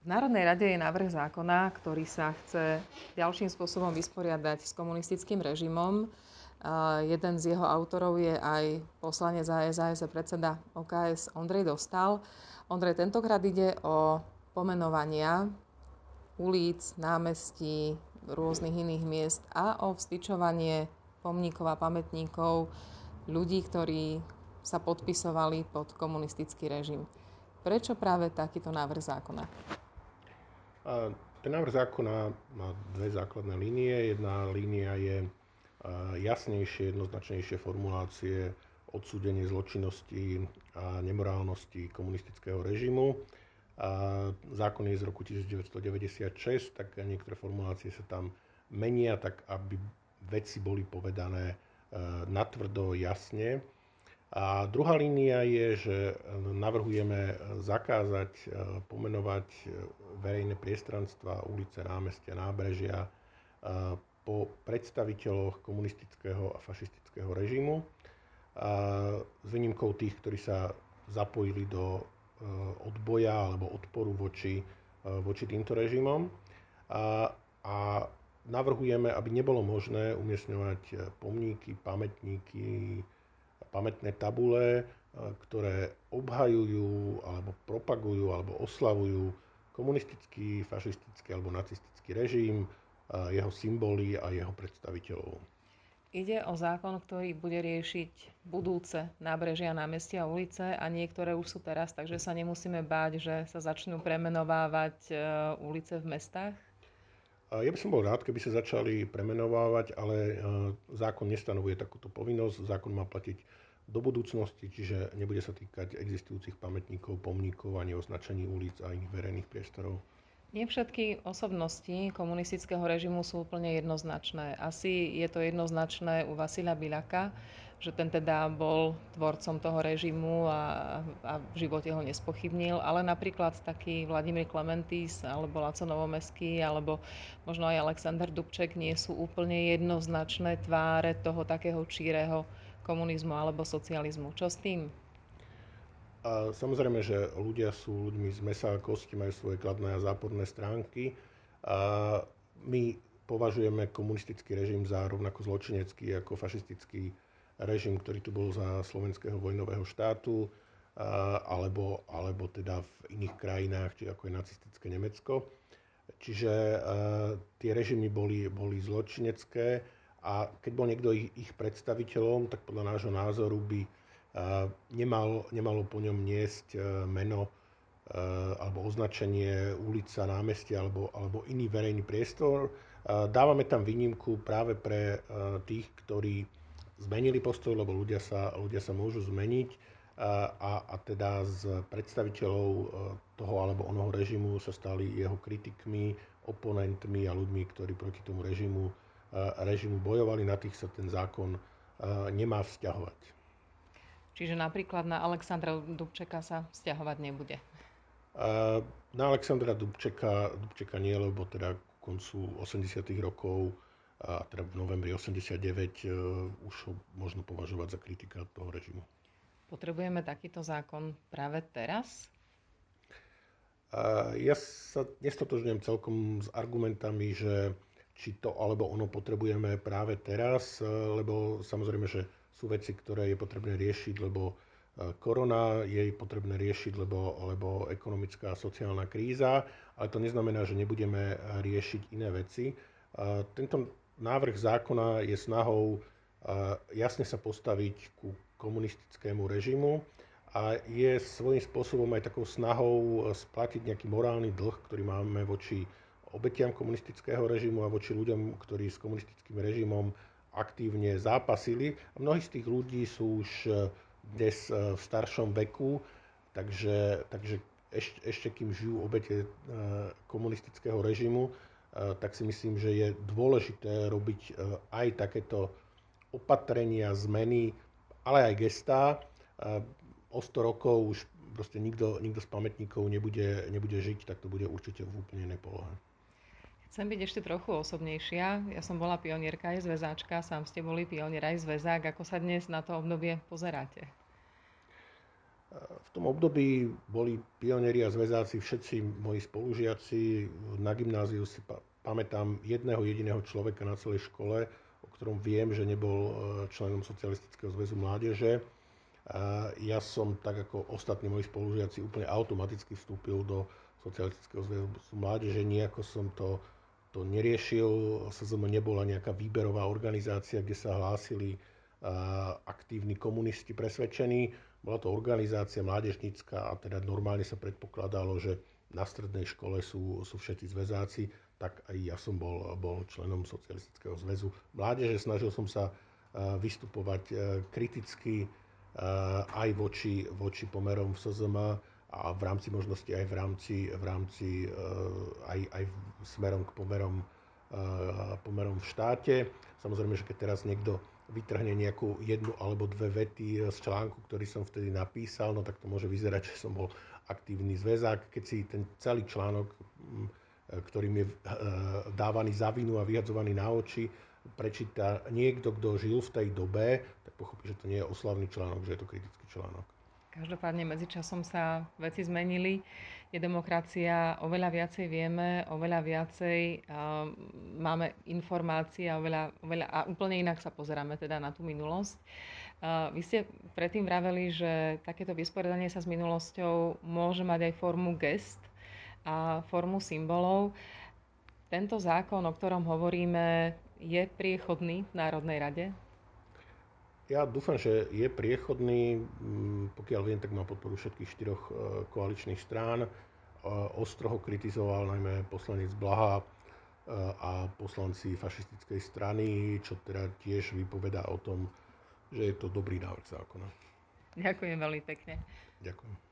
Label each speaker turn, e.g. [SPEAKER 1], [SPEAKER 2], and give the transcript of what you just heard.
[SPEAKER 1] V Národnej rade je návrh zákona, ktorý sa chce ďalším spôsobom vysporiadať s komunistickým režimom. Jeden z jeho autorov je aj poslanec ASAS a predseda OKS Ondrej Dostal. Ondrej, tentokrát ide o pomenovania ulic, námestí, rôznych iných miest a o vstyčovanie pomníkov a pamätníkov ľudí, ktorí sa podpisovali pod komunistický režim. Prečo práve takýto návrh zákona?
[SPEAKER 2] Ten návrh zákona má dve základné línie. Jedna línia je jasnejšie, jednoznačnejšie formulácie odsúdenie zločinnosti a nemorálnosti komunistického režimu. Zákon je z roku 1996, tak niektoré formulácie sa tam menia, tak aby veci boli povedané e, natvrdo, jasne. A druhá línia je, že navrhujeme zakázať e, pomenovať verejné priestranstva, ulice, námestia, nábrežia po predstaviteľoch komunistického a fašistického režimu, s výnimkou tých, ktorí sa zapojili do odboja alebo odporu voči, voči týmto režimom. A, a navrhujeme, aby nebolo možné umiestňovať pomníky, pamätníky, pamätné tabule, e, ktoré obhajujú alebo propagujú alebo oslavujú komunistický, fašistický alebo nacistický režim, e, jeho symboly a jeho predstaviteľov.
[SPEAKER 1] Ide o zákon, ktorý bude riešiť budúce nábrežia, námestia, ulice a niektoré už sú teraz, takže sa nemusíme báť, že sa začnú premenovávať e, ulice v mestách?
[SPEAKER 2] Ja by som bol rád, keby sa začali premenovávať, ale zákon nestanovuje takúto povinnosť. Zákon má platiť do budúcnosti, čiže nebude sa týkať existujúcich pamätníkov, pomníkov ani označení ulic a iných verejných priestorov.
[SPEAKER 1] Nie všetky osobnosti komunistického režimu sú úplne jednoznačné. Asi je to jednoznačné u Vasila Bilaka, že ten teda bol tvorcom toho režimu a, a v živote ho nespochybnil, ale napríklad taký Vladimír Klementis alebo Laco Novomeský alebo možno aj Alexander Dubček nie sú úplne jednoznačné tváre toho takého číreho komunizmu alebo socializmu. Čo s tým?
[SPEAKER 2] A samozrejme, že ľudia sú ľuďmi z mesa a kosti, majú svoje kladné a záporné stránky. A my považujeme komunistický režim za rovnako zločinecký ako fašistický režim, ktorý tu bol za slovenského vojnového štátu, alebo, alebo teda v iných krajinách, či ako je nacistické Nemecko. Čiže tie režimy boli, boli zločinecké a keď bol niekto ich, ich predstaviteľom, tak podľa nášho názoru by nemal, nemalo po ňom niesť meno alebo označenie ulica, námestia alebo, alebo iný verejný priestor. Dávame tam výnimku práve pre tých, ktorí zmenili postoj, lebo ľudia sa, ľudia sa môžu zmeniť a, a teda z predstaviteľov toho alebo onoho režimu sa stali jeho kritikmi, oponentmi a ľuďmi, ktorí proti tomu režimu režimu bojovali, na tých sa ten zákon nemá vzťahovať.
[SPEAKER 1] Čiže napríklad na Alexandra Dubčeka sa vzťahovať nebude?
[SPEAKER 2] Na Alexandra Dubčeka, Dubčeka nie, lebo teda koncu 80 rokov a teda v novembri 89 e, už ho možno považovať za kritika toho režimu.
[SPEAKER 1] Potrebujeme takýto zákon práve teraz?
[SPEAKER 2] Ja sa nestotožňujem celkom s argumentami, že či to alebo ono potrebujeme práve teraz, eh, lebo samozrejme, že sú veci, ktoré je potrebné riešiť, lebo eh, korona je potrebné riešiť, lebo, lebo ekonomická a sociálna kríza, ale to neznamená, že nebudeme riešiť iné veci. Tento návrh zákona je snahou jasne sa postaviť ku komunistickému režimu a je svojím spôsobom aj takou snahou splatiť nejaký morálny dlh, ktorý máme voči obetiam komunistického režimu a voči ľuďom, ktorí s komunistickým režimom aktívne zápasili. Mnohí z tých ľudí sú už e, dnes e, v staršom veku, takže, takže ešte, ešte kým žijú obete e, komunistického režimu, tak si myslím, že je dôležité robiť aj takéto opatrenia, zmeny, ale aj gestá. O 100 rokov už proste nikto, nikto z pamätníkov nebude, nebude žiť, tak to bude určite v úplne inej polohe.
[SPEAKER 1] Chcem byť ešte trochu osobnejšia. Ja som bola pionierka aj zväzáčka, sám ste boli pionier aj zväzák. Ako sa dnes na to obdobie pozeráte?
[SPEAKER 2] v tom období boli pionieri a zväzáci všetci moji spolužiaci. Na gymnáziu si pamätám jedného jediného človeka na celej škole, o ktorom viem, že nebol e, členom Socialistického zväzu mládeže. Ja som, tak ako ostatní moji spolužiaci, úplne automaticky vstúpil do Socialistického zväzu mládeže. Nijako som to, to neriešil. SZM nebola nejaká výberová organizácia, kde sa hlásili aktívni komunisti presvedčení bola to organizácia mládežnícka a teda normálne sa predpokladalo, že na strednej škole sú, sú všetci zväzáci, tak aj ja som bol, bol členom Socialistického zväzu mládeže. Snažil som sa vystupovať kriticky aj voči, voči pomerom v SZM a v rámci možnosti aj v rámci, v rámci aj, aj smerom k pomerom, pomerom v štáte. Samozrejme, že keď teraz niekto vytrhne nejakú jednu alebo dve vety z článku, ktorý som vtedy napísal, no tak to môže vyzerať, že som bol aktívny zväzák. Keď si ten celý článok, mm, ktorým je dávaný za vinu a vyhadzovaný na oči, prečíta niekto, kto žil v tej dobe, tak pochopí, že to nie je oslavný článok, že je to kritický článok.
[SPEAKER 1] Každopádne medzičasom sa veci zmenili je demokracia, oveľa viacej vieme, oveľa viacej uh, máme informácie a, oveľa, oveľa, a úplne inak sa pozeráme teda na tú minulosť. Uh, vy ste predtým vraveli, že takéto vysporiadanie sa s minulosťou môže mať aj formu gest a formu symbolov. Tento zákon, o ktorom hovoríme, je priechodný v Národnej rade?
[SPEAKER 2] Ja dúfam, že je priechodný. Mm, pokiaľ viem, tak má podporu všetkých štyroch e, koaličných strán. E, ostro ho kritizoval najmä poslanec Blaha e, a poslanci fašistickej strany, čo teda tiež vypovedá o tom, že je to dobrý návrh zákona.
[SPEAKER 1] Ďakujem veľmi pekne.
[SPEAKER 2] Ďakujem.